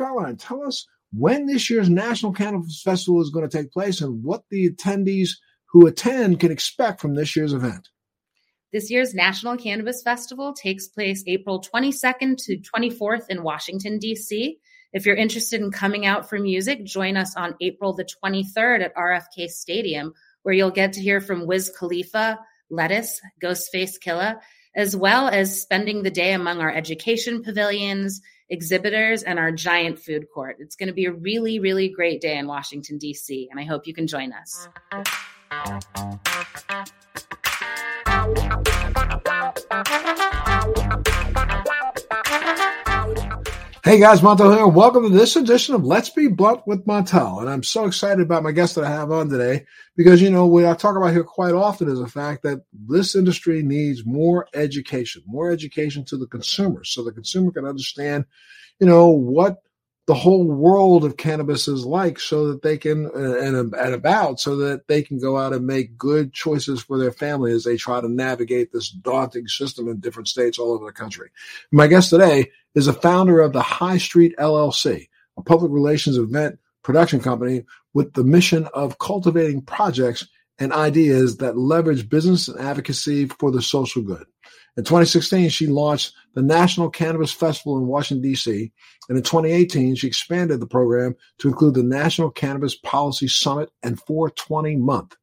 Caroline, tell us when this year's National Cannabis Festival is going to take place and what the attendees who attend can expect from this year's event. This year's National Cannabis Festival takes place April 22nd to 24th in Washington, D.C. If you're interested in coming out for music, join us on April the 23rd at RFK Stadium, where you'll get to hear from Wiz Khalifa, Lettuce, Ghostface Killah, as well as spending the day among our education pavilions, exhibitors, and our giant food court. It's going to be a really, really great day in Washington, D.C., and I hope you can join us. Hey guys, Montel here. Welcome to this edition of Let's Be Blunt with Montel. And I'm so excited about my guest that I have on today because, you know, what I talk about here quite often is the fact that this industry needs more education, more education to the consumer so the consumer can understand, you know, what the whole world of cannabis is like so that they can uh, and, and about so that they can go out and make good choices for their family as they try to navigate this daunting system in different states all over the country. My guest today is a founder of the High Street LLC, a public relations event production company with the mission of cultivating projects and ideas that leverage business and advocacy for the social good. In 2016, she launched the National Cannabis Festival in Washington, D.C. And in 2018, she expanded the program to include the National Cannabis Policy Summit and 420 Month.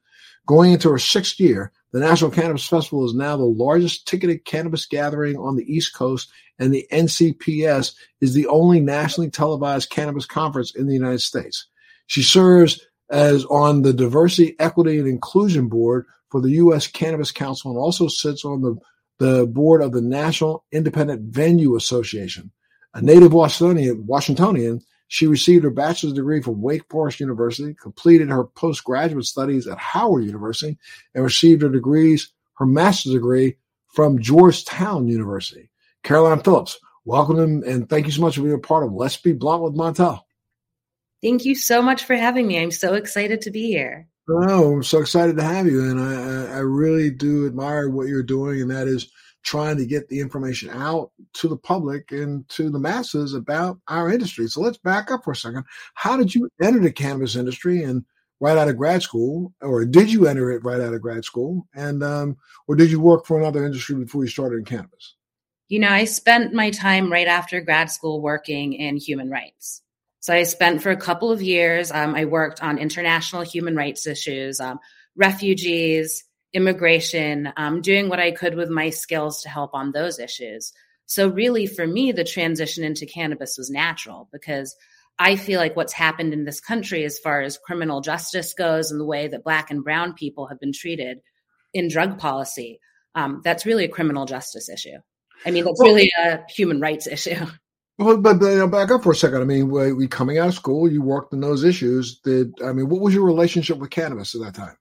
Going into her sixth year, the National Cannabis Festival is now the largest ticketed cannabis gathering on the East Coast, and the NCPS is the only nationally televised cannabis conference in the United States. She serves as on the Diversity, Equity, and Inclusion Board for the U.S. Cannabis Council and also sits on the the board of the National Independent Venue Association. A native Washingtonian, Washingtonian, she received her bachelor's degree from Wake Forest University, completed her postgraduate studies at Howard University, and received her degrees, her master's degree from Georgetown University. Caroline Phillips, welcome and thank you so much for being a part of Let's Be Blunt with Montel. Thank you so much for having me. I'm so excited to be here. Oh, I'm so excited to have you, and I, I really do admire what you're doing, and that is trying to get the information out to the public and to the masses about our industry. So let's back up for a second. How did you enter the cannabis industry and right out of grad school, or did you enter it right out of grad school, and um, or did you work for another industry before you started in cannabis? You know, I spent my time right after grad school working in human rights. So I spent for a couple of years, um, I worked on international human rights issues, um, refugees, immigration, um, doing what I could with my skills to help on those issues. So, really, for me, the transition into cannabis was natural because I feel like what's happened in this country, as far as criminal justice goes and the way that Black and Brown people have been treated in drug policy, um, that's really a criminal justice issue. I mean, that's really a human rights issue. Well, but, but you know, back up for a second. I mean, we coming out of school, you worked in those issues. Did I mean, what was your relationship with cannabis at that time?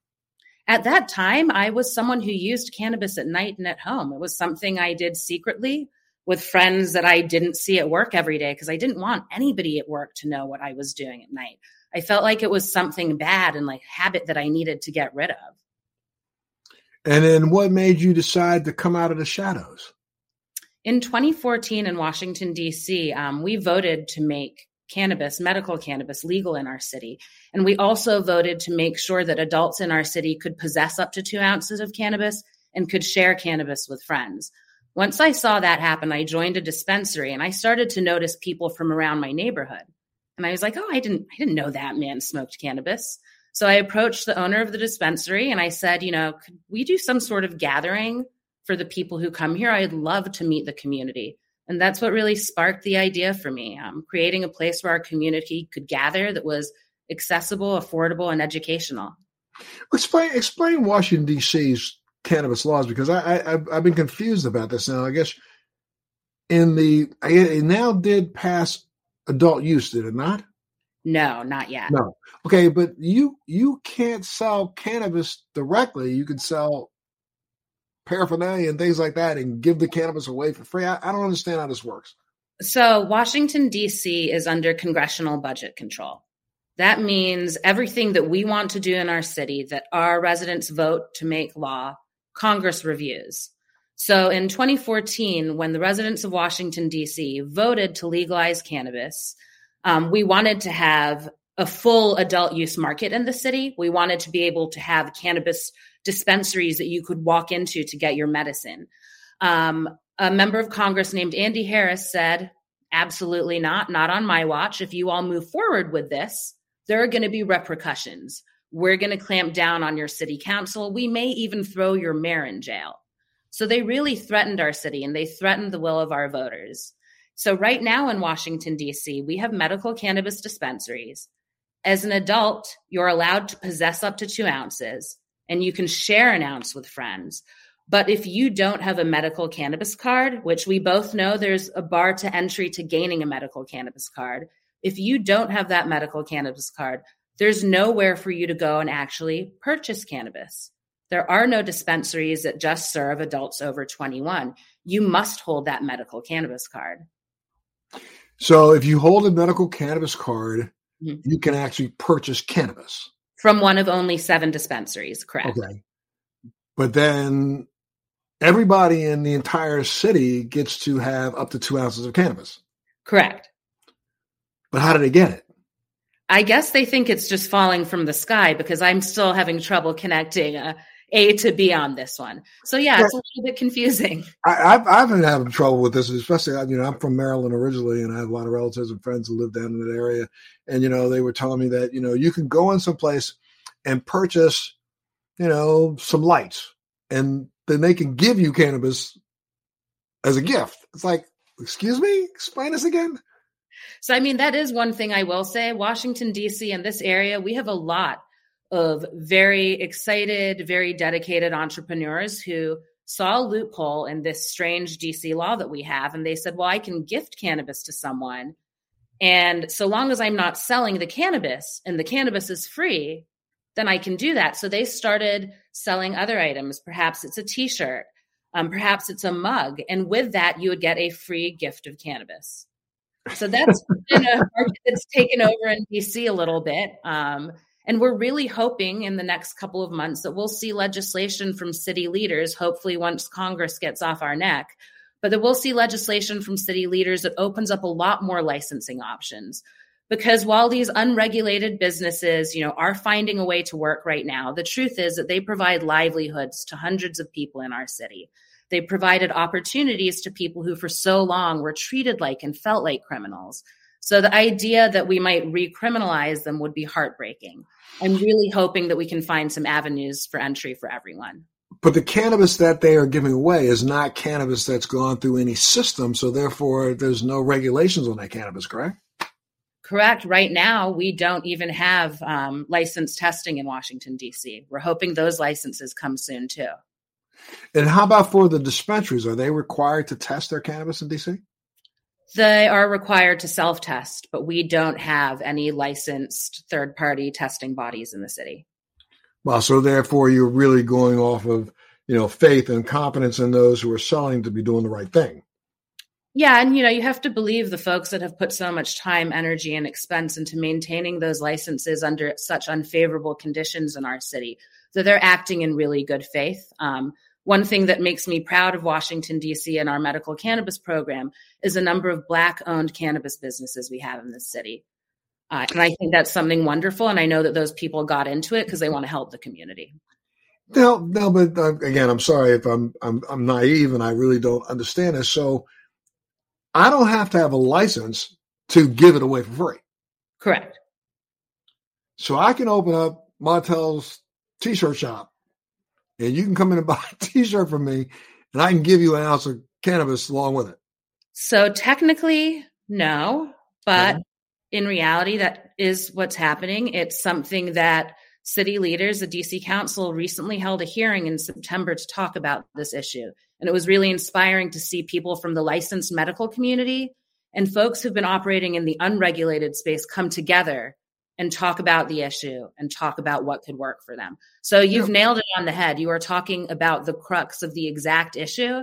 At that time, I was someone who used cannabis at night and at home. It was something I did secretly with friends that I didn't see at work every day because I didn't want anybody at work to know what I was doing at night. I felt like it was something bad and like habit that I needed to get rid of. And then what made you decide to come out of the shadows? In 2014 in Washington, D.C., um, we voted to make cannabis, medical cannabis, legal in our city. And we also voted to make sure that adults in our city could possess up to two ounces of cannabis and could share cannabis with friends. Once I saw that happen, I joined a dispensary and I started to notice people from around my neighborhood. And I was like, oh, I didn't, I didn't know that man smoked cannabis. So I approached the owner of the dispensary and I said, you know, could we do some sort of gathering for the people who come here. I'd love to meet the community. And that's what really sparked the idea for me um, creating a place where our community could gather that was accessible, affordable, and educational. Explain, explain Washington, D.C.'s cannabis laws because I, I, I've been confused about this now. I guess in the, it now did pass adult use, did it not? No, not yet. No. Okay, but you you can't sell cannabis directly. You can sell paraphernalia and things like that and give the cannabis away for free? I, I don't understand how this works. So, Washington, D.C. is under congressional budget control. That means everything that we want to do in our city that our residents vote to make law, Congress reviews. So in 2014, when the residents of Washington, D.C. voted to legalize cannabis, Um, we wanted to have a full adult use market in the city. We wanted to be able to have cannabis dispensaries that you could walk into to get your medicine. Um, a member of Congress named Andy Harris said, Absolutely not, not on my watch. If you all move forward with this, there are going to be repercussions. We're going to clamp down on your city council. We may even throw your mayor in jail. So they really threatened our city and they threatened the will of our voters. So, right now in Washington, D.C., we have medical cannabis dispensaries. As an adult, you're allowed to possess up to two ounces and you can share an ounce with friends. But if you don't have a medical cannabis card, which we both know there's a bar to entry to gaining a medical cannabis card, if you don't have that medical cannabis card, there's nowhere for you to go and actually purchase cannabis. There are no dispensaries that just serve adults over 21. You must hold that medical cannabis card. So if you hold a medical cannabis card, mm-hmm. you can actually purchase cannabis from one of only seven dispensaries, correct? Okay. But then everybody in the entire city gets to have up to two ounces of cannabis. Correct. But how do they get it? I guess they think it's just falling from the sky because I'm still having trouble connecting a, a to B on this one. So yeah, it's a little bit confusing. I, have I've been having trouble with this, especially you know I'm from Maryland originally, and I have a lot of relatives and friends who live down in that area, and you know they were telling me that you know you can go in some place and purchase you know some lights, and then they can give you cannabis as a gift. It's like, excuse me, explain this again. So, I mean, that is one thing I will say. Washington, D.C., and this area, we have a lot of very excited, very dedicated entrepreneurs who saw a loophole in this strange DC law that we have. And they said, well, I can gift cannabis to someone. And so long as I'm not selling the cannabis and the cannabis is free, then I can do that. So they started selling other items. Perhaps it's a t shirt, um, perhaps it's a mug. And with that, you would get a free gift of cannabis. So that's been a market that's taken over in DC a little bit. Um, and we're really hoping in the next couple of months that we'll see legislation from city leaders, hopefully, once Congress gets off our neck, but that we'll see legislation from city leaders that opens up a lot more licensing options. Because while these unregulated businesses, you know, are finding a way to work right now, the truth is that they provide livelihoods to hundreds of people in our city. They provided opportunities to people who for so long were treated like and felt like criminals. So the idea that we might recriminalize them would be heartbreaking. I'm really hoping that we can find some avenues for entry for everyone. But the cannabis that they are giving away is not cannabis that's gone through any system. So therefore, there's no regulations on that cannabis, correct? Correct. Right now, we don't even have um, licensed testing in Washington, D.C. We're hoping those licenses come soon too. And how about for the dispensaries? Are they required to test their cannabis in DC? They are required to self test, but we don't have any licensed third party testing bodies in the city. Well, so therefore you're really going off of, you know, faith and confidence in those who are selling to be doing the right thing. Yeah, and you know, you have to believe the folks that have put so much time, energy, and expense into maintaining those licenses under such unfavorable conditions in our city that they're acting in really good faith. Um, one thing that makes me proud of Washington, D.C. and our medical cannabis program is the number of Black owned cannabis businesses we have in this city. Uh, and I think that's something wonderful. And I know that those people got into it because they want to help the community. No, no, but uh, again, I'm sorry if I'm, I'm I'm naive and I really don't understand this. So I don't have to have a license to give it away for free. Correct. So I can open up Montel's t-shirt shop and you can come in and buy a t-shirt from me and I can give you an ounce of cannabis along with it. So technically, no, but in reality, that is what's happening. It's something that city leaders, the DC Council recently held a hearing in September to talk about this issue. And it was really inspiring to see people from the licensed medical community and folks who've been operating in the unregulated space come together and talk about the issue and talk about what could work for them. So you've yeah. nailed it on the head. You are talking about the crux of the exact issue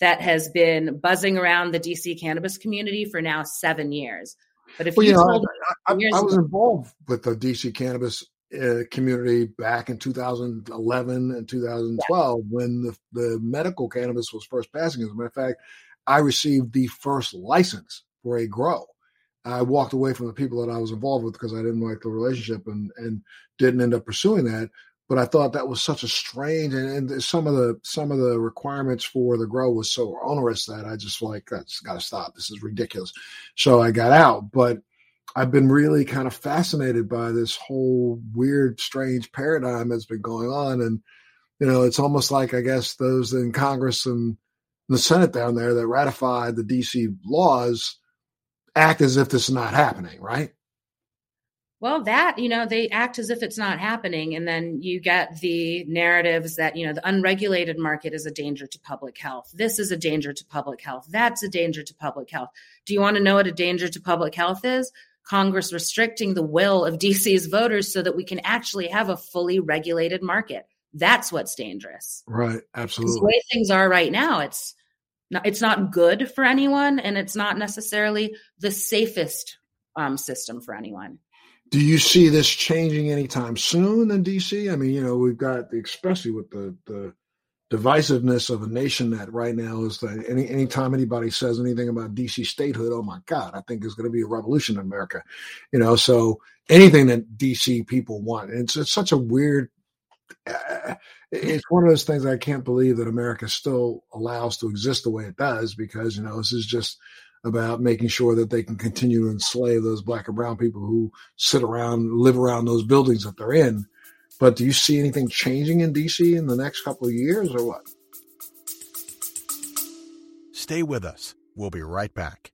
that has been buzzing around the DC cannabis community for now seven years. But if well, you, you know, told I, I, I, was involved with the DC cannabis uh, community back in 2011 and 2012 yeah. when the, the medical cannabis was first passing. As a matter of fact, I received the first license for a grow I walked away from the people that I was involved with because I didn't like the relationship and and didn't end up pursuing that. But I thought that was such a strange and, and some of the some of the requirements for the grow was so onerous that I just like that's got to stop. This is ridiculous. So I got out, but I've been really kind of fascinated by this whole weird, strange paradigm that's been going on. And, you know, it's almost like, I guess, those in Congress and the Senate down there that ratified the DC laws act as if this is not happening, right? Well, that, you know, they act as if it's not happening. And then you get the narratives that, you know, the unregulated market is a danger to public health. This is a danger to public health. That's a danger to public health. Do you want to know what a danger to public health is? Congress restricting the will of DC's voters so that we can actually have a fully regulated market. That's what's dangerous. Right. Absolutely. The way things are right now, it's it's not good for anyone, and it's not necessarily the safest um, system for anyone. Do you see this changing anytime soon in DC? I mean, you know, we've got especially with the the divisiveness of a nation that right now is that any anytime anybody says anything about DC statehood, oh my God, I think there's going to be a revolution in America. You know, so anything that DC people want, it's it's such a weird. It's one of those things I can't believe that America still allows to exist the way it does because you know this is just about making sure that they can continue to enslave those black and brown people who sit around, live around those buildings that they're in but do you see anything changing in DC in the next couple of years or what? Stay with us. We'll be right back.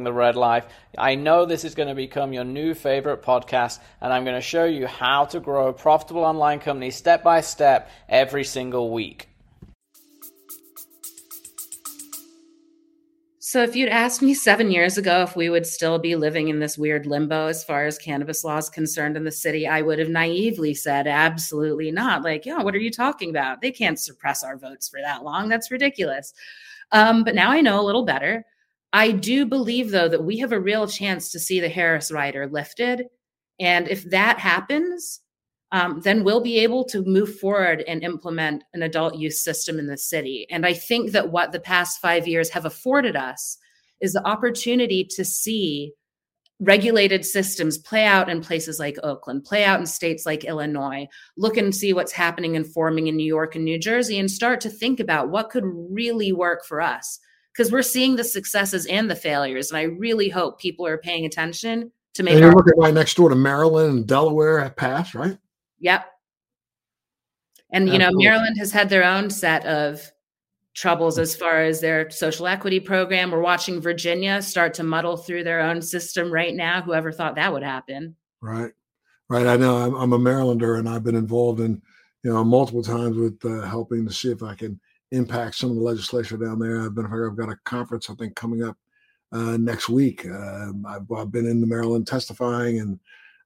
the Red Life. I know this is going to become your new favorite podcast, and I'm going to show you how to grow a profitable online company step by step every single week. So, if you'd asked me seven years ago if we would still be living in this weird limbo as far as cannabis law is concerned in the city, I would have naively said, absolutely not. Like, yeah, what are you talking about? They can't suppress our votes for that long. That's ridiculous. Um, but now I know a little better. I do believe, though, that we have a real chance to see the Harris rider lifted. And if that happens, um, then we'll be able to move forward and implement an adult use system in the city. And I think that what the past five years have afforded us is the opportunity to see regulated systems play out in places like Oakland, play out in states like Illinois, look and see what's happening and forming in New York and New Jersey, and start to think about what could really work for us. Because we're seeing the successes and the failures. And I really hope people are paying attention to make. And you're looking right next door to Maryland and Delaware have passed, right? Yep. And you know, Maryland has had their own set of troubles as far as their social equity program. We're watching Virginia start to muddle through their own system right now. Whoever thought that would happen? Right, right. I know. I'm, I'm a Marylander, and I've been involved in, you know, multiple times with uh, helping to see if I can impact some of the legislature down there. I've been. I've got a conference I think coming up uh, next week. Uh, I've, I've, been in Maryland testifying, and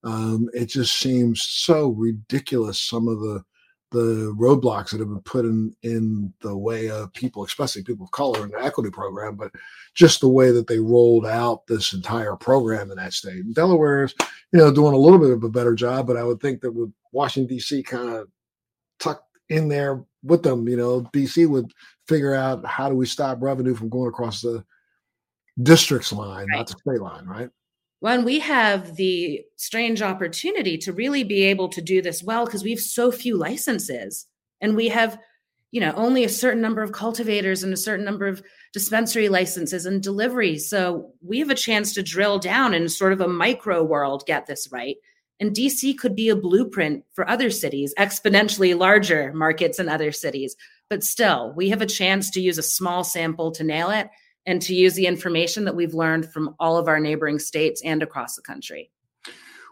um, it just seems so ridiculous. Some of the the roadblocks that have been put in in the way of people, especially people of color in the equity program, but just the way that they rolled out this entire program in that state. And Delaware is, you know, doing a little bit of a better job, but I would think that with Washington D.C. kind of tucked in there with them, you know, DC would figure out how do we stop revenue from going across the district's line, right. not the state line, right? when we have the strange opportunity to really be able to do this well because we have so few licenses and we have you know only a certain number of cultivators and a certain number of dispensary licenses and deliveries so we have a chance to drill down in sort of a micro world get this right and dc could be a blueprint for other cities exponentially larger markets in other cities but still we have a chance to use a small sample to nail it and to use the information that we've learned from all of our neighboring states and across the country.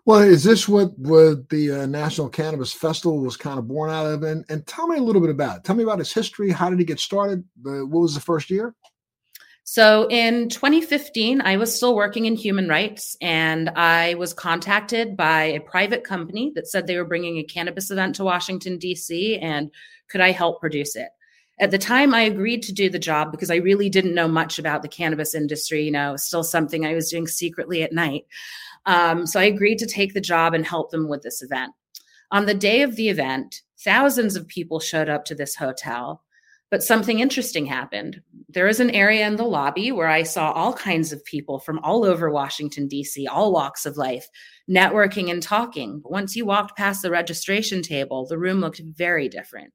Well, is this what, what the uh, National Cannabis Festival was kind of born out of? And, and tell me a little bit about it. Tell me about its history. How did it get started? What was the first year? So in 2015, I was still working in human rights and I was contacted by a private company that said they were bringing a cannabis event to Washington, D.C., and could I help produce it? At the time, I agreed to do the job because I really didn't know much about the cannabis industry. You know, still something I was doing secretly at night. Um, so I agreed to take the job and help them with this event. On the day of the event, thousands of people showed up to this hotel. But something interesting happened. There is an area in the lobby where I saw all kinds of people from all over Washington, D.C., all walks of life, networking and talking. But once you walked past the registration table, the room looked very different.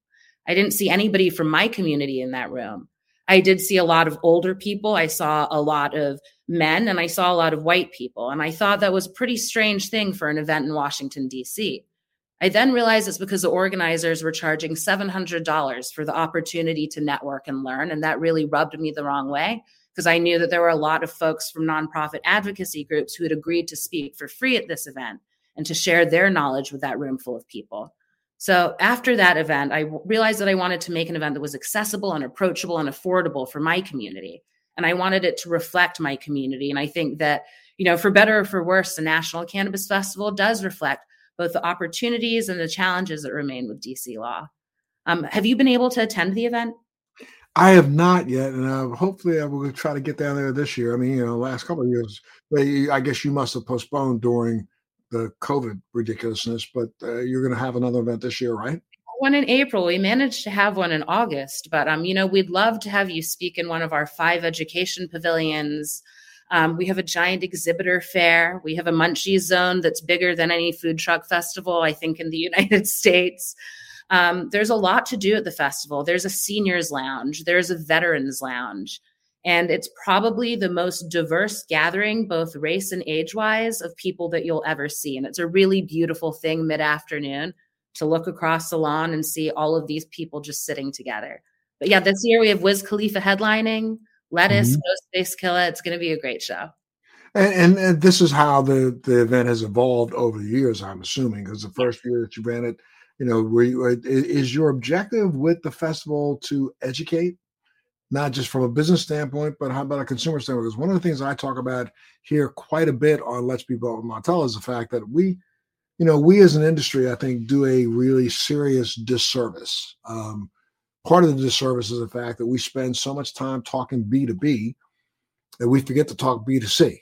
I didn't see anybody from my community in that room. I did see a lot of older people. I saw a lot of men and I saw a lot of white people. And I thought that was a pretty strange thing for an event in Washington, D.C. I then realized it's because the organizers were charging $700 for the opportunity to network and learn. And that really rubbed me the wrong way because I knew that there were a lot of folks from nonprofit advocacy groups who had agreed to speak for free at this event and to share their knowledge with that room full of people. So after that event, I realized that I wanted to make an event that was accessible and approachable and affordable for my community. And I wanted it to reflect my community. And I think that, you know, for better or for worse, the National Cannabis Festival does reflect both the opportunities and the challenges that remain with DC law. Um, have you been able to attend the event? I have not yet, and uh, hopefully I will try to get down there this year. I mean, you know, last couple of years, I guess you must have postponed during the COVID ridiculousness, but uh, you're going to have another event this year, right? One in April. We managed to have one in August, but um, you know, we'd love to have you speak in one of our five education pavilions. Um, we have a giant exhibitor fair. We have a munchie zone that's bigger than any food truck festival, I think, in the United States. Um, there's a lot to do at the festival. There's a seniors lounge, there's a veterans lounge, and it's probably the most diverse gathering, both race and age wise, of people that you'll ever see. And it's a really beautiful thing mid afternoon to look across the lawn and see all of these people just sitting together. But yeah, this year we have Wiz Khalifa headlining. Lettuce, mm-hmm. Killah. It's going to be a great show. And, and, and, this is how the, the event has evolved over the years, I'm assuming, because the first year that you ran it, you know, were you, uh, is your objective with the festival to educate, not just from a business standpoint, but how about a consumer standpoint? Because one of the things I talk about here quite a bit on Let's Be Blunt Montel is the fact that we, you know, we as an industry, I think, do a really serious disservice. Um, part of the disservice is the fact that we spend so much time talking B2B that we forget to talk B2C.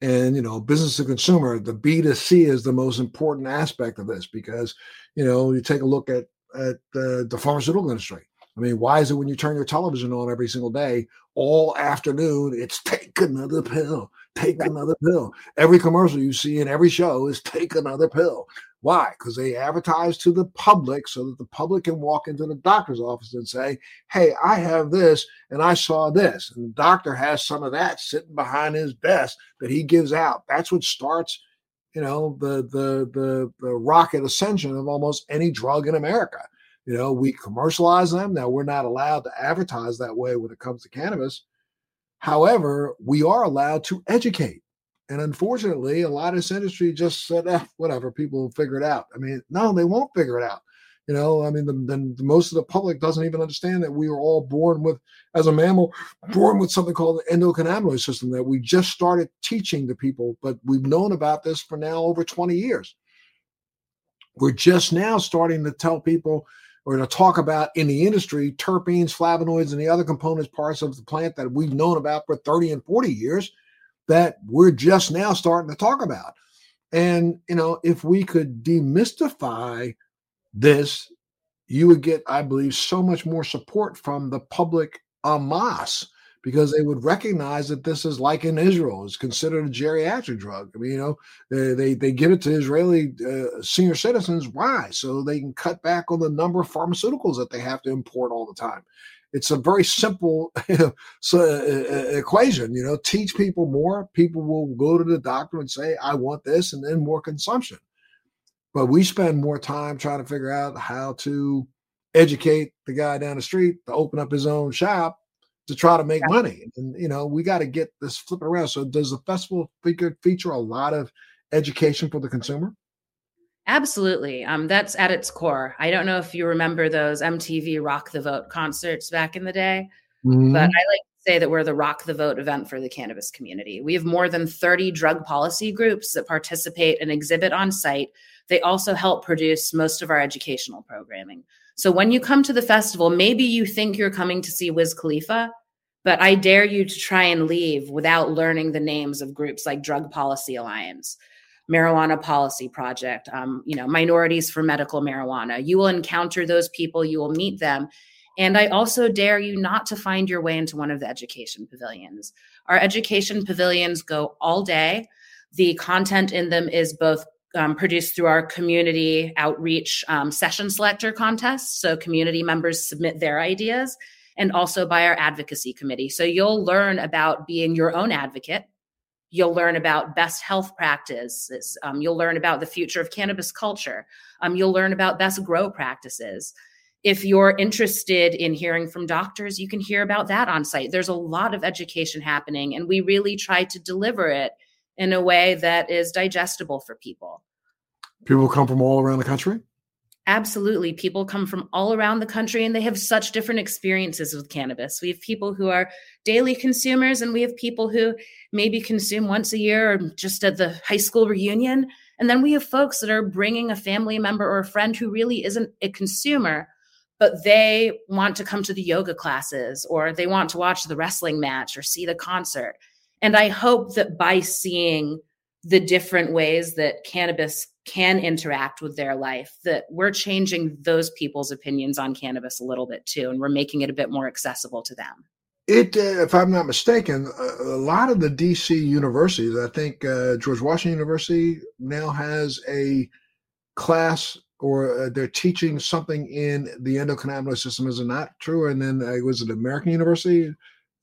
And, you know, business to consumer, the B2C is the most important aspect of this because, you know, you take a look at, at uh, the pharmaceutical industry. I mean, why is it when you turn your television on every single day, all afternoon, it's take another pill, take another pill. Every commercial you see in every show is take another pill. Why? Because they advertise to the public so that the public can walk into the doctor's office and say, Hey, I have this and I saw this. And the doctor has some of that sitting behind his desk that he gives out. That's what starts, you know, the the the, the rocket ascension of almost any drug in America. You know, we commercialize them. Now we're not allowed to advertise that way when it comes to cannabis. However, we are allowed to educate. And unfortunately, a lot of this industry just said, eh, whatever, people will figure it out. I mean, no, they won't figure it out. You know, I mean, then the, most of the public doesn't even understand that we are all born with, as a mammal, born with something called the endocannabinoid system that we just started teaching to people, but we've known about this for now over 20 years. We're just now starting to tell people or to talk about in the industry terpenes, flavonoids, and the other components, parts of the plant that we've known about for 30 and 40 years that we're just now starting to talk about. And, you know, if we could demystify this, you would get, I believe, so much more support from the public en masse because they would recognize that this is like in Israel, is considered a geriatric drug. I mean, you know, they they, they give it to Israeli uh, senior citizens. Why? So they can cut back on the number of pharmaceuticals that they have to import all the time. It's a very simple so, uh, equation. You know, teach people more, people will go to the doctor and say, "I want this," and then more consumption. But we spend more time trying to figure out how to educate the guy down the street to open up his own shop to try to make money. And you know, we got to get this flip around. So, does the festival feature feature a lot of education for the consumer? Absolutely. Um, that's at its core. I don't know if you remember those MTV Rock the Vote concerts back in the day, mm-hmm. but I like to say that we're the rock the vote event for the cannabis community. We have more than 30 drug policy groups that participate and exhibit on site. They also help produce most of our educational programming. So when you come to the festival, maybe you think you're coming to see Wiz Khalifa, but I dare you to try and leave without learning the names of groups like Drug Policy Alliance, Marijuana Policy Project, um, you know, Minorities for Medical Marijuana. You will encounter those people, you will meet them. And I also dare you not to find your way into one of the education pavilions. Our education pavilions go all day. The content in them is both um, produced through our community outreach um, session selector contest. So community members submit their ideas and also by our advocacy committee. So you'll learn about being your own advocate. You'll learn about best health practices. Um, you'll learn about the future of cannabis culture. Um, you'll learn about best grow practices. If you're interested in hearing from doctors, you can hear about that on site. There's a lot of education happening, and we really try to deliver it in a way that is digestible for people. People come from all around the country? Absolutely. People come from all around the country and they have such different experiences with cannabis. We have people who are daily consumers and we have people who maybe consume once a year or just at the high school reunion. And then we have folks that are bringing a family member or a friend who really isn't a consumer, but they want to come to the yoga classes or they want to watch the wrestling match or see the concert. And I hope that by seeing the different ways that cannabis can interact with their life, that we're changing those people's opinions on cannabis a little bit too, and we're making it a bit more accessible to them. It, uh, if I'm not mistaken, a, a, lot of the DC universities, I think uh, George Washington University now has a class or uh, they're teaching something in the endocannabinoid system. Is it not true? And then uh, was it American University?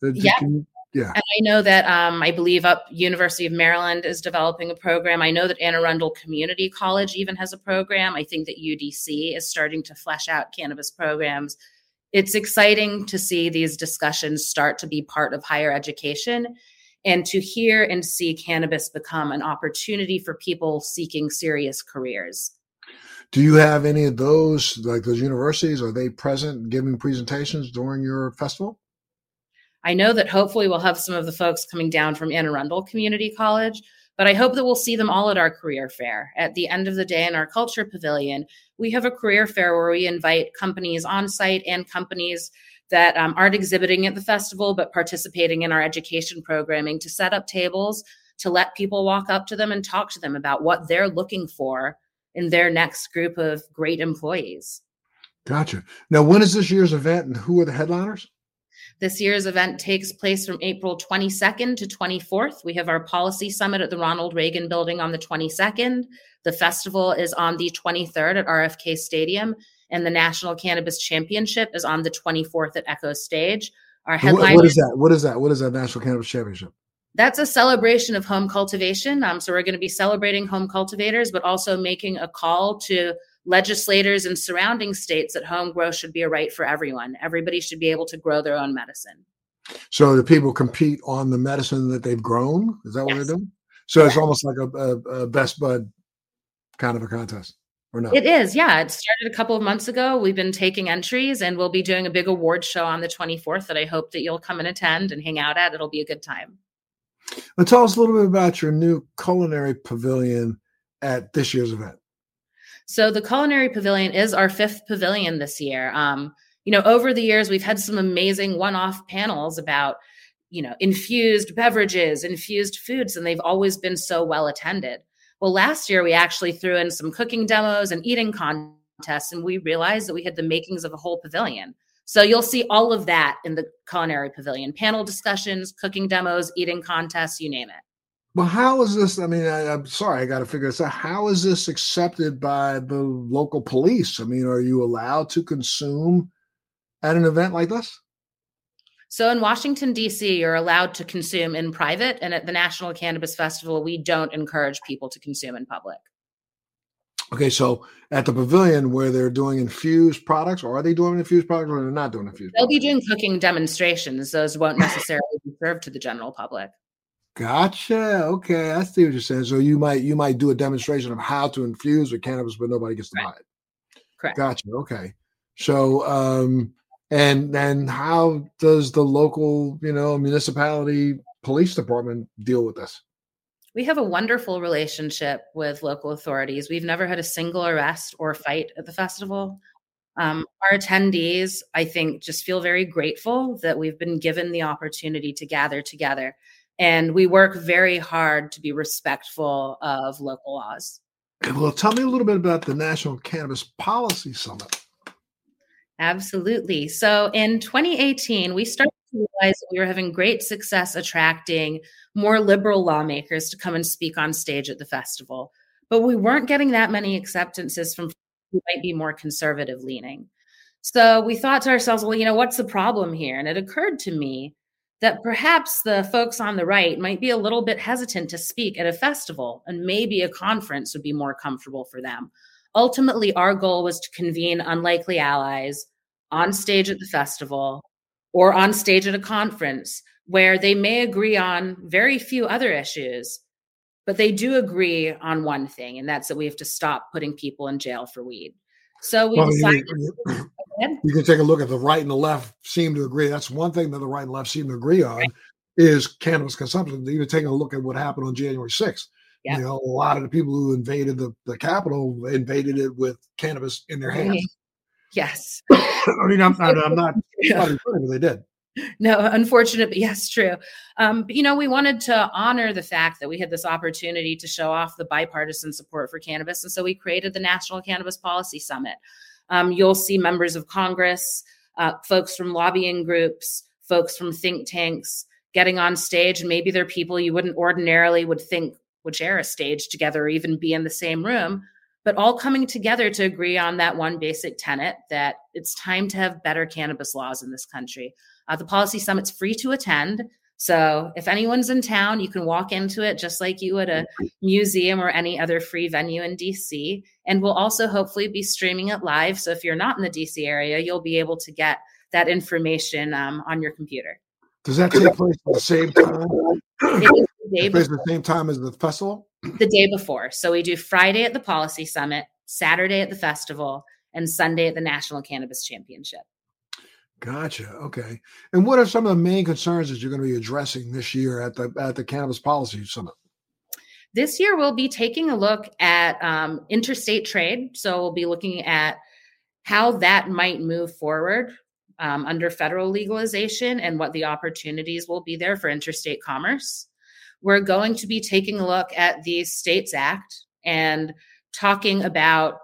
yeah. Can, yeah. And I know that um, I believe up University of Maryland is developing a program. I know that Anne Arundel Community College even has a program. I think that UDC is starting to flesh out cannabis programs. It's exciting to see these discussions start to be part of higher education and to hear and see cannabis become an opportunity for people seeking serious careers. Do you have any of those, like those universities, are they present giving presentations during your festival? I know that hopefully we'll have some of the folks coming down from Anne Arundel Community College, but I hope that we'll see them all at our career fair. At the end of the day, in our culture pavilion, we have a career fair where we invite companies on site and companies that um, aren't exhibiting at the festival but participating in our education programming to set up tables to let people walk up to them and talk to them about what they're looking for in their next group of great employees. Gotcha. Now, when is this year's event and who are the headliners? This year's event takes place from April 22nd to 24th. We have our policy summit at the Ronald Reagan building on the 22nd. The festival is on the 23rd at RFK Stadium, and the National Cannabis Championship is on the 24th at Echostage. Our headline What is that? What is that? What is that National Cannabis Championship? That's a celebration of home cultivation. Um, so we're going to be celebrating home cultivators, but also making a call to legislators in surrounding states that home grow should be a right for everyone. Everybody should be able to grow their own medicine. So the people compete on the medicine that they've grown. Is that what they're doing? So it's almost like a, a, a, best bud kind of a contest, or not? It is. Yeah, it started a couple of months ago. We've been taking entries, and we'll be doing a big award show on the 24th that I hope that you'll come and attend and hang out at. It'll be a good time. Now, tell us a little bit about your new culinary pavilion at this year's event. So the Culinary Pavilion is our fifth pavilion this year. Um, you know, over the years, we've had some amazing one-off panels about, you know, infused beverages, infused foods, and they've always been so well attended. Well, last year we actually threw in some cooking demos and eating contests, and we realized that we had the makings of a whole pavilion. So you'll see all of that in the culinary pavilion panel discussions, cooking demos, eating contests, you name it. Well, how is this? I mean, I, am sorry, I got to figure this out. How is this accepted by the local police? I mean, are you allowed to consume at an event like this? So in Washington, D.C., you're allowed to consume in private. And at the National Cannabis Festival, we don't encourage people to consume in public. Okay, so at the pavilion where they're doing infused products, or are they doing infused products or they're not doing infused They'll products? be doing cooking demonstrations. Those won't necessarily be served to the general public. Gotcha. Okay, I see what you're saying. So you might you might do a demonstration of how to infuse with cannabis, but nobody gets to buy it. Correct. Gotcha. Okay. So um And then how does the local, you know, municipality police department deal with this? We have a wonderful relationship with local authorities. We've never had a single arrest or fight at the festival. Um, our attendees, I think, just feel very grateful that we've been given the opportunity to gather together. And we work very hard to be respectful of local laws. Well, tell me a little bit about the National Cannabis Policy Summit. Absolutely. So in 2018, we started to realize that we were having great success attracting more liberal lawmakers to come and speak on stage at the festival. But we weren't getting that many acceptances from who might be more conservative leaning. So we thought to ourselves, well, you know, what's the problem here? And it occurred to me that perhaps the folks on the right might be a little bit hesitant to speak at a festival and maybe a conference would be more comfortable for them. Ultimately, our goal was to convene unlikely allies on stage at the festival or on stage at a conference where they may agree on very few other issues, but they do agree on one thing, and that's that we have to stop putting people in jail for weed. So we well, decided. You, you, can take a look at the right and the left seem to agree. That's one thing that the right and left seem to agree on right. is cannabis consumption. You even taking a look at what happened on January 6th. You know, a lot of the people who invaded the, the Capitol invaded it with cannabis in their hands. Yes. I mean, I'm, I'm, I'm not, yeah. but they did no, unfortunate, but yes, true. Um, but, you know, we wanted to honor the fact that we had this opportunity to show off the bipartisan support for cannabis. And so we created the National Cannabis Policy Summit. Um, you'll see members of Congress, uh, folks from lobbying groups, folks from think tanks getting on stage. And maybe they're people you wouldn't ordinarily would think would share a stage together or even be in the same room but all coming together to agree on that one basic tenet that it's time to have better cannabis laws in this country. Uh, the policy summit's free to attend. So if anyone's in town, you can walk into it just like you would a museum or any other free venue in DC. And we'll also hopefully be streaming it live. So if you're not in the DC area, you'll be able to get that information um, on your computer. Does that take place at the same time? It the, the same time as the festival? The day before. So we do Friday at the Policy Summit, Saturday at the festival, and Sunday at the National Cannabis Championship. Gotcha. Okay. And what are some of the main concerns that you're going to be addressing this year at the at the Cannabis Policy Summit? This year, we'll be taking a look at um, interstate trade. So we'll be looking at how that might move forward um, under federal legalization and what the opportunities will be there for interstate commerce. We're going to be taking a look at the States Act and talking about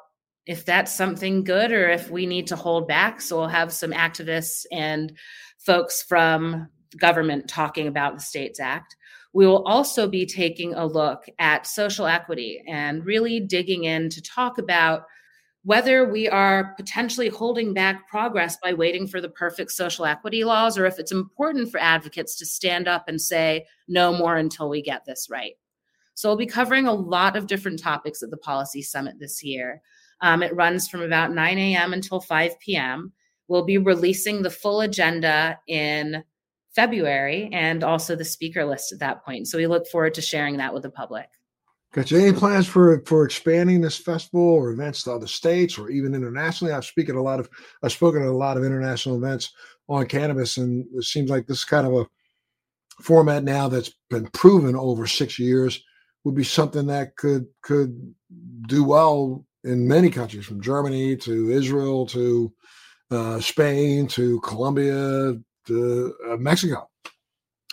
if that's something good or if we need to hold back. So we'll have some activists and folks from government talking about the States Act. We will also be taking a look at social equity and really digging in to talk about whether we are potentially holding back progress by waiting for the perfect social equity laws or if it's important for advocates to stand up and say no more until we get this right. So we'll be covering a lot of different topics at the policy summit this year. Um, it runs from about 9 a.m. until 5 p.m. We'll be releasing the full agenda in February and also the speaker list at that point. So we look forward to sharing that with the public. Got you any plans for for expanding this festival or events to other states or even internationally? I've spoken a lot of I've spoken at a lot of international events on cannabis, and it seems like this kind of a format now that's been proven over six years would be something that could could do well in many countries, from Germany to Israel to uh, Spain to Colombia to uh, Mexico.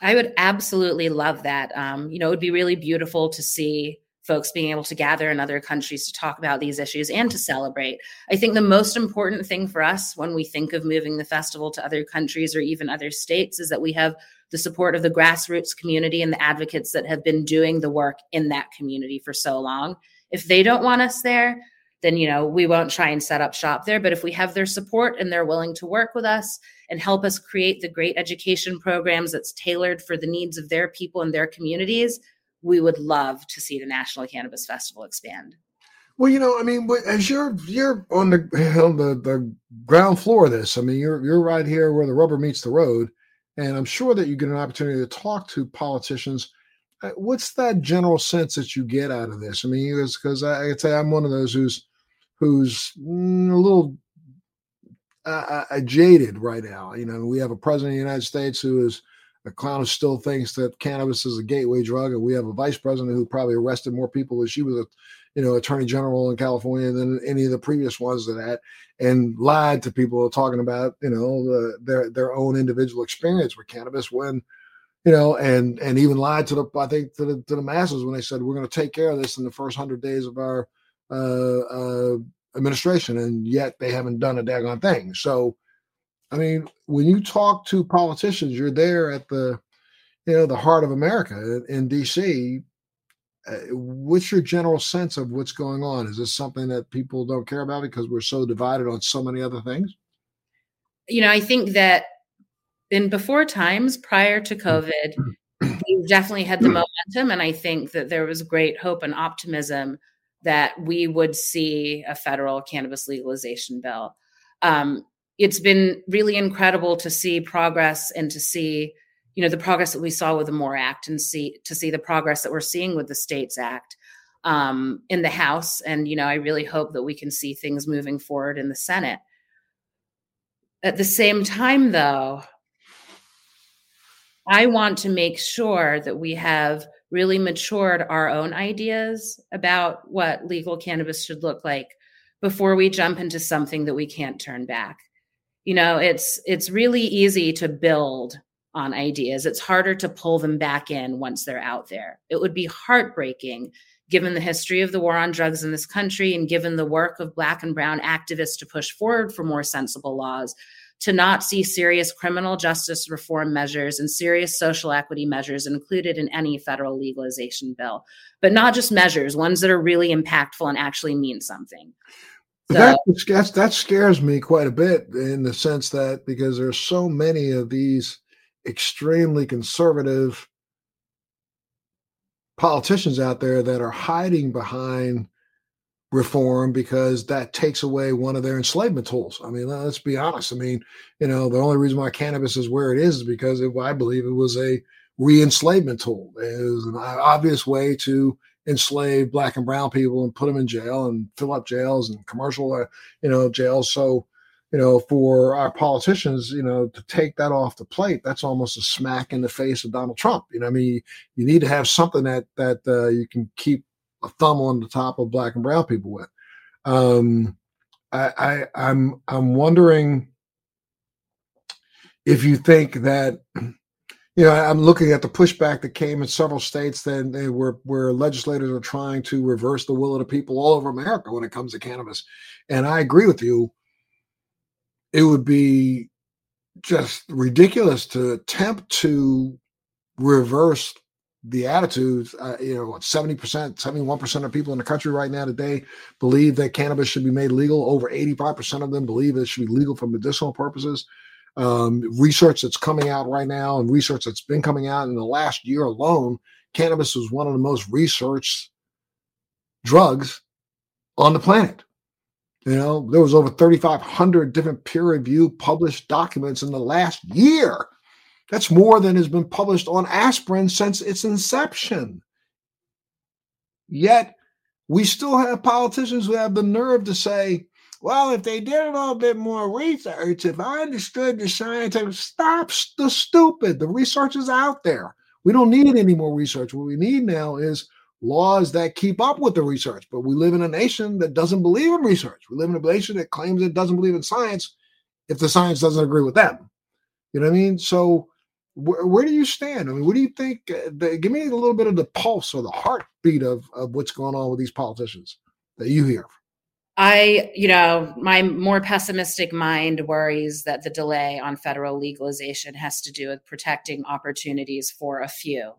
I would absolutely love that. Um, you know, it would be really beautiful to see folks being able to gather in other countries to talk about these issues and to celebrate. I think the most important thing for us when we think of moving the festival to other countries or even other states is that we have the support of the grassroots community and the advocates that have been doing the work in that community for so long. If they don't want us there, then you know we won't try and set up shop there. But if we have their support and they're willing to work with us and help us create the great education programs that's tailored for the needs of their people and their communities we would love to see the national cannabis festival expand. Well you know i mean as you're you're on the on the, the ground floor of this i mean you're you're right here where the rubber meets the road. And i'm sure that you get an opportunity to talk to politicians. Uh, what's that general sense that you get out of this? I mean, because I, I say I'm one of those who's who's mm, a little uh, uh, jaded right now. You know, we have a president of the United States who is a clown who still thinks that cannabis is a gateway drug, and we have a vice president who probably arrested more people as she was a, you know, attorney general in California than any of the previous ones that had, and lied to people talking about, you know, the, their their own individual experience with cannabis when, you know, and and even lied to the I think to the to the masses when they said we're going to take care of this in the first hundred days of our uh, uh, administration, and yet they haven't done a daggone thing. So I mean, when you talk to politicians, you're there at the, you know, the heart of America in, D.C. Uh, what's your general sense of what's going on? Is this something that people don't care about because we're so divided on so many other things? You know, I think that in before times prior to COVID, we definitely had the momentum, and I think that there was great hope and optimism that we would see a federal cannabis legalization bill. Um, it's been really incredible to see progress and to see you know the progress that we saw with the more act and see to see the progress that we're seeing with the states act um, in the house and you know i really hope that we can see things moving forward in the senate at the same time though i want to make sure that we have really matured our own ideas about what legal cannabis should look like before we jump into something that we can't turn back. You know it's it's really easy to build on ideas. It's harder to pull them back in once they're out there. It would be heartbreaking given the history of the war on drugs in this country and given the work of black and brown activists to push forward for more sensible laws to not see serious criminal justice reform measures and serious social equity measures included in any federal legalization bill. But not just measures ones that are really impactful and actually mean something. So, that, that scares me quite a bit in the sense that because there's so many of these extremely conservative politicians out there that are hiding behind reform because that takes away one of their enslavement tools. I mean, let's be honest. I mean, you know, the only reason why cannabis is where it is is because it, I believe it was a re-enslavement tool. It was an obvious way to enslave black and brown people and put them in jail and fill up jails and commercial, uh, you know, jails. So, you know, for our politicians, you know, to take that off the plate, that's almost a smack in the face of Donald Trump. You know, I mean, you need to have something that that uh, you can keep a thumb on the top of black and brown people with. Um, I, I I'm I'm wondering if you think that you know, I'm looking at the pushback that came in several states that they were where legislators are trying to reverse the will of the people all over America when it comes to cannabis. And I agree with you. It would be just ridiculous to attempt to reverse the attitudes. Uh, you know, 70%, 71% of people in the country right now today believe that cannabis should be made legal. Over 85% of them believe it should be legal for medicinal purposes um, research that's coming out right now and research that's been coming out in the last year alone, cannabis was one of the most researched drugs on the planet. You know, there was over 3,500 different peer-reviewed published documents in the last year. That's more than has been published on aspirin since its inception. Yet, we still have politicians who have the nerve to say, well, if they did a little bit more research, if I understood the scientific, stop the stupid. The research is out there. We don't need any more research. What we need now is laws that keep up with the research. But we live in a nation that doesn't believe in research. We live in a nation that claims it doesn't believe in science if the science doesn't agree with them. You know what I mean? So where, where do you stand? I mean, what do you think? Uh, the, give me a little bit of the pulse or the heartbeat of, of what's going on with these politicians that you hear. I, you know, my more pessimistic mind worries that the delay on federal legalization has to do with protecting opportunities for a few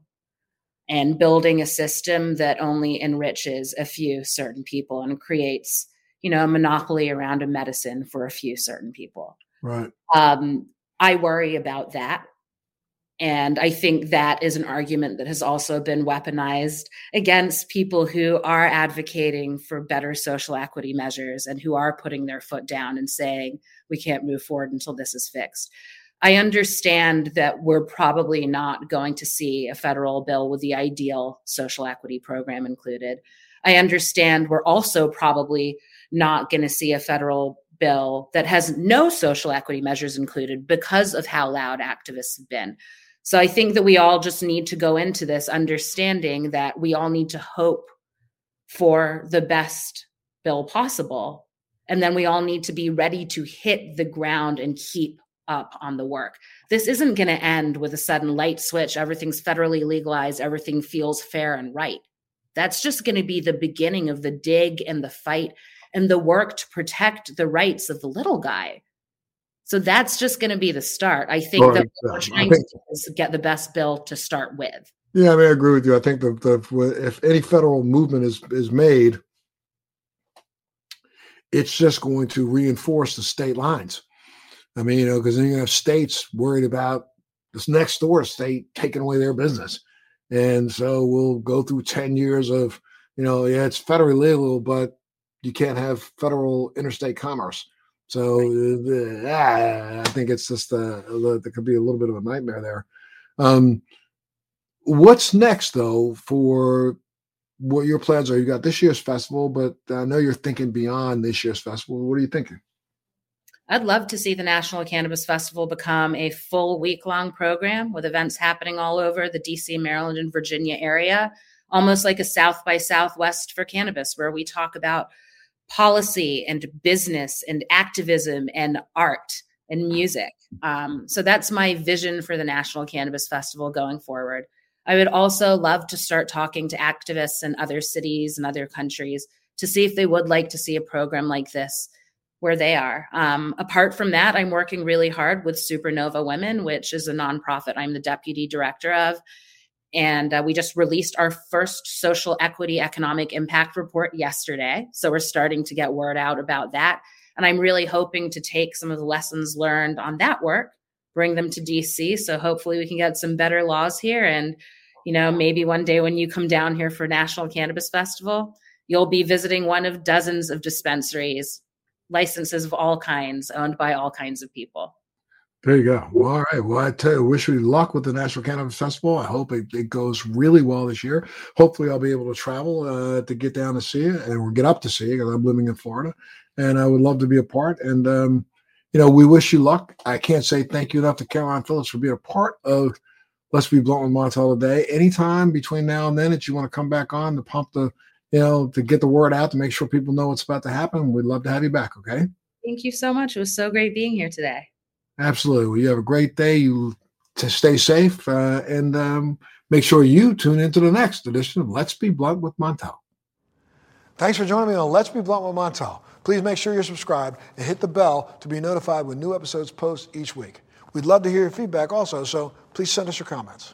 and building a system that only enriches a few certain people and creates, you know, a monopoly around a medicine for a few certain people. Right. Um, I worry about that. And I think that is an argument that has also been weaponized against people who are advocating for better social equity measures and who are putting their foot down and saying, we can't move forward until this is fixed. I understand that we're probably not going to see a federal bill with the ideal social equity program included. I understand we're also probably not going to see a federal bill that has no social equity measures included because of how loud activists have been. So I think that we all just need to go into this understanding that we all need to hope for the best bill possible. And then we all need to be ready to hit the ground and keep up on the work. This isn't going to end with a sudden light switch. Everything's federally legalized, everything feels fair and right. That's just going to be the beginning of the dig and the fight and the work to protect the rights of the little guy. So that's just going to be the start. I think that what we're trying think, to do is get the best bill to start with. Yeah, I mean, I agree with you. I think that the, if any federal movement is is made, it's just going to reinforce the state lines. I mean, you know, because then you have states worried about this next door state taking away their business. And so we'll go through 10 years of, you know, yeah, it's federally legal, but you can't have federal interstate commerce. So uh, I think it's just uh, there could be a little bit of a nightmare there. Um, what's next though for what your plans are? You got this year's festival, but I know you're thinking beyond this year's festival. What are you thinking? I'd love to see the National Cannabis Festival become a full week long program with events happening all over the DC, Maryland, and Virginia area, almost like a South by Southwest for cannabis, where we talk about policy and business and activism and art and music. Um, so that's my vision for the National Cannabis Festival going forward. I would also love to start talking to activists in other cities and other countries to see if they would like to see a program like this where they are. Um, apart from that, I'm working really hard with Supernova Women, which is a nonprofit I'm the deputy director of. And uh, we just released our first social equity economic impact report yesterday. So we're starting to get word out about that. And I'm really hoping to take some of the lessons learned on that work, bring them to DC. So hopefully we can get some better laws here. And, you know, maybe one day when you come down here for National Cannabis Festival, you'll be visiting one of dozens of dispensaries, licenses of all kinds, owned by all kinds of people. There you go. Well, all right. Well, I tell you, wish you luck with the National Cannabis Festival. I hope it, it goes really well this year. Hopefully, I'll be able to travel uh, to get down to see it and get up to see it because I'm living in Florida, and I would love to be a part. And um, you know, we wish you luck. I can't say thank you enough to Caroline Phillips for being a part of Let's Be Blunt with Montel today. Anytime between now and then that you want to come back on to pump the, you know, to get the word out to make sure people know what's about to happen, we'd love to have you back. Okay. Thank you so much. It was so great being here today. Absolutely. Well, you have a great day. You to stay safe uh, and um, make sure you tune into the next edition of Let's Be Blunt with Montel. Thanks for joining me on Let's Be Blunt with Montel. Please make sure you're subscribed and hit the bell to be notified when new episodes post each week. We'd love to hear your feedback also, so please send us your comments.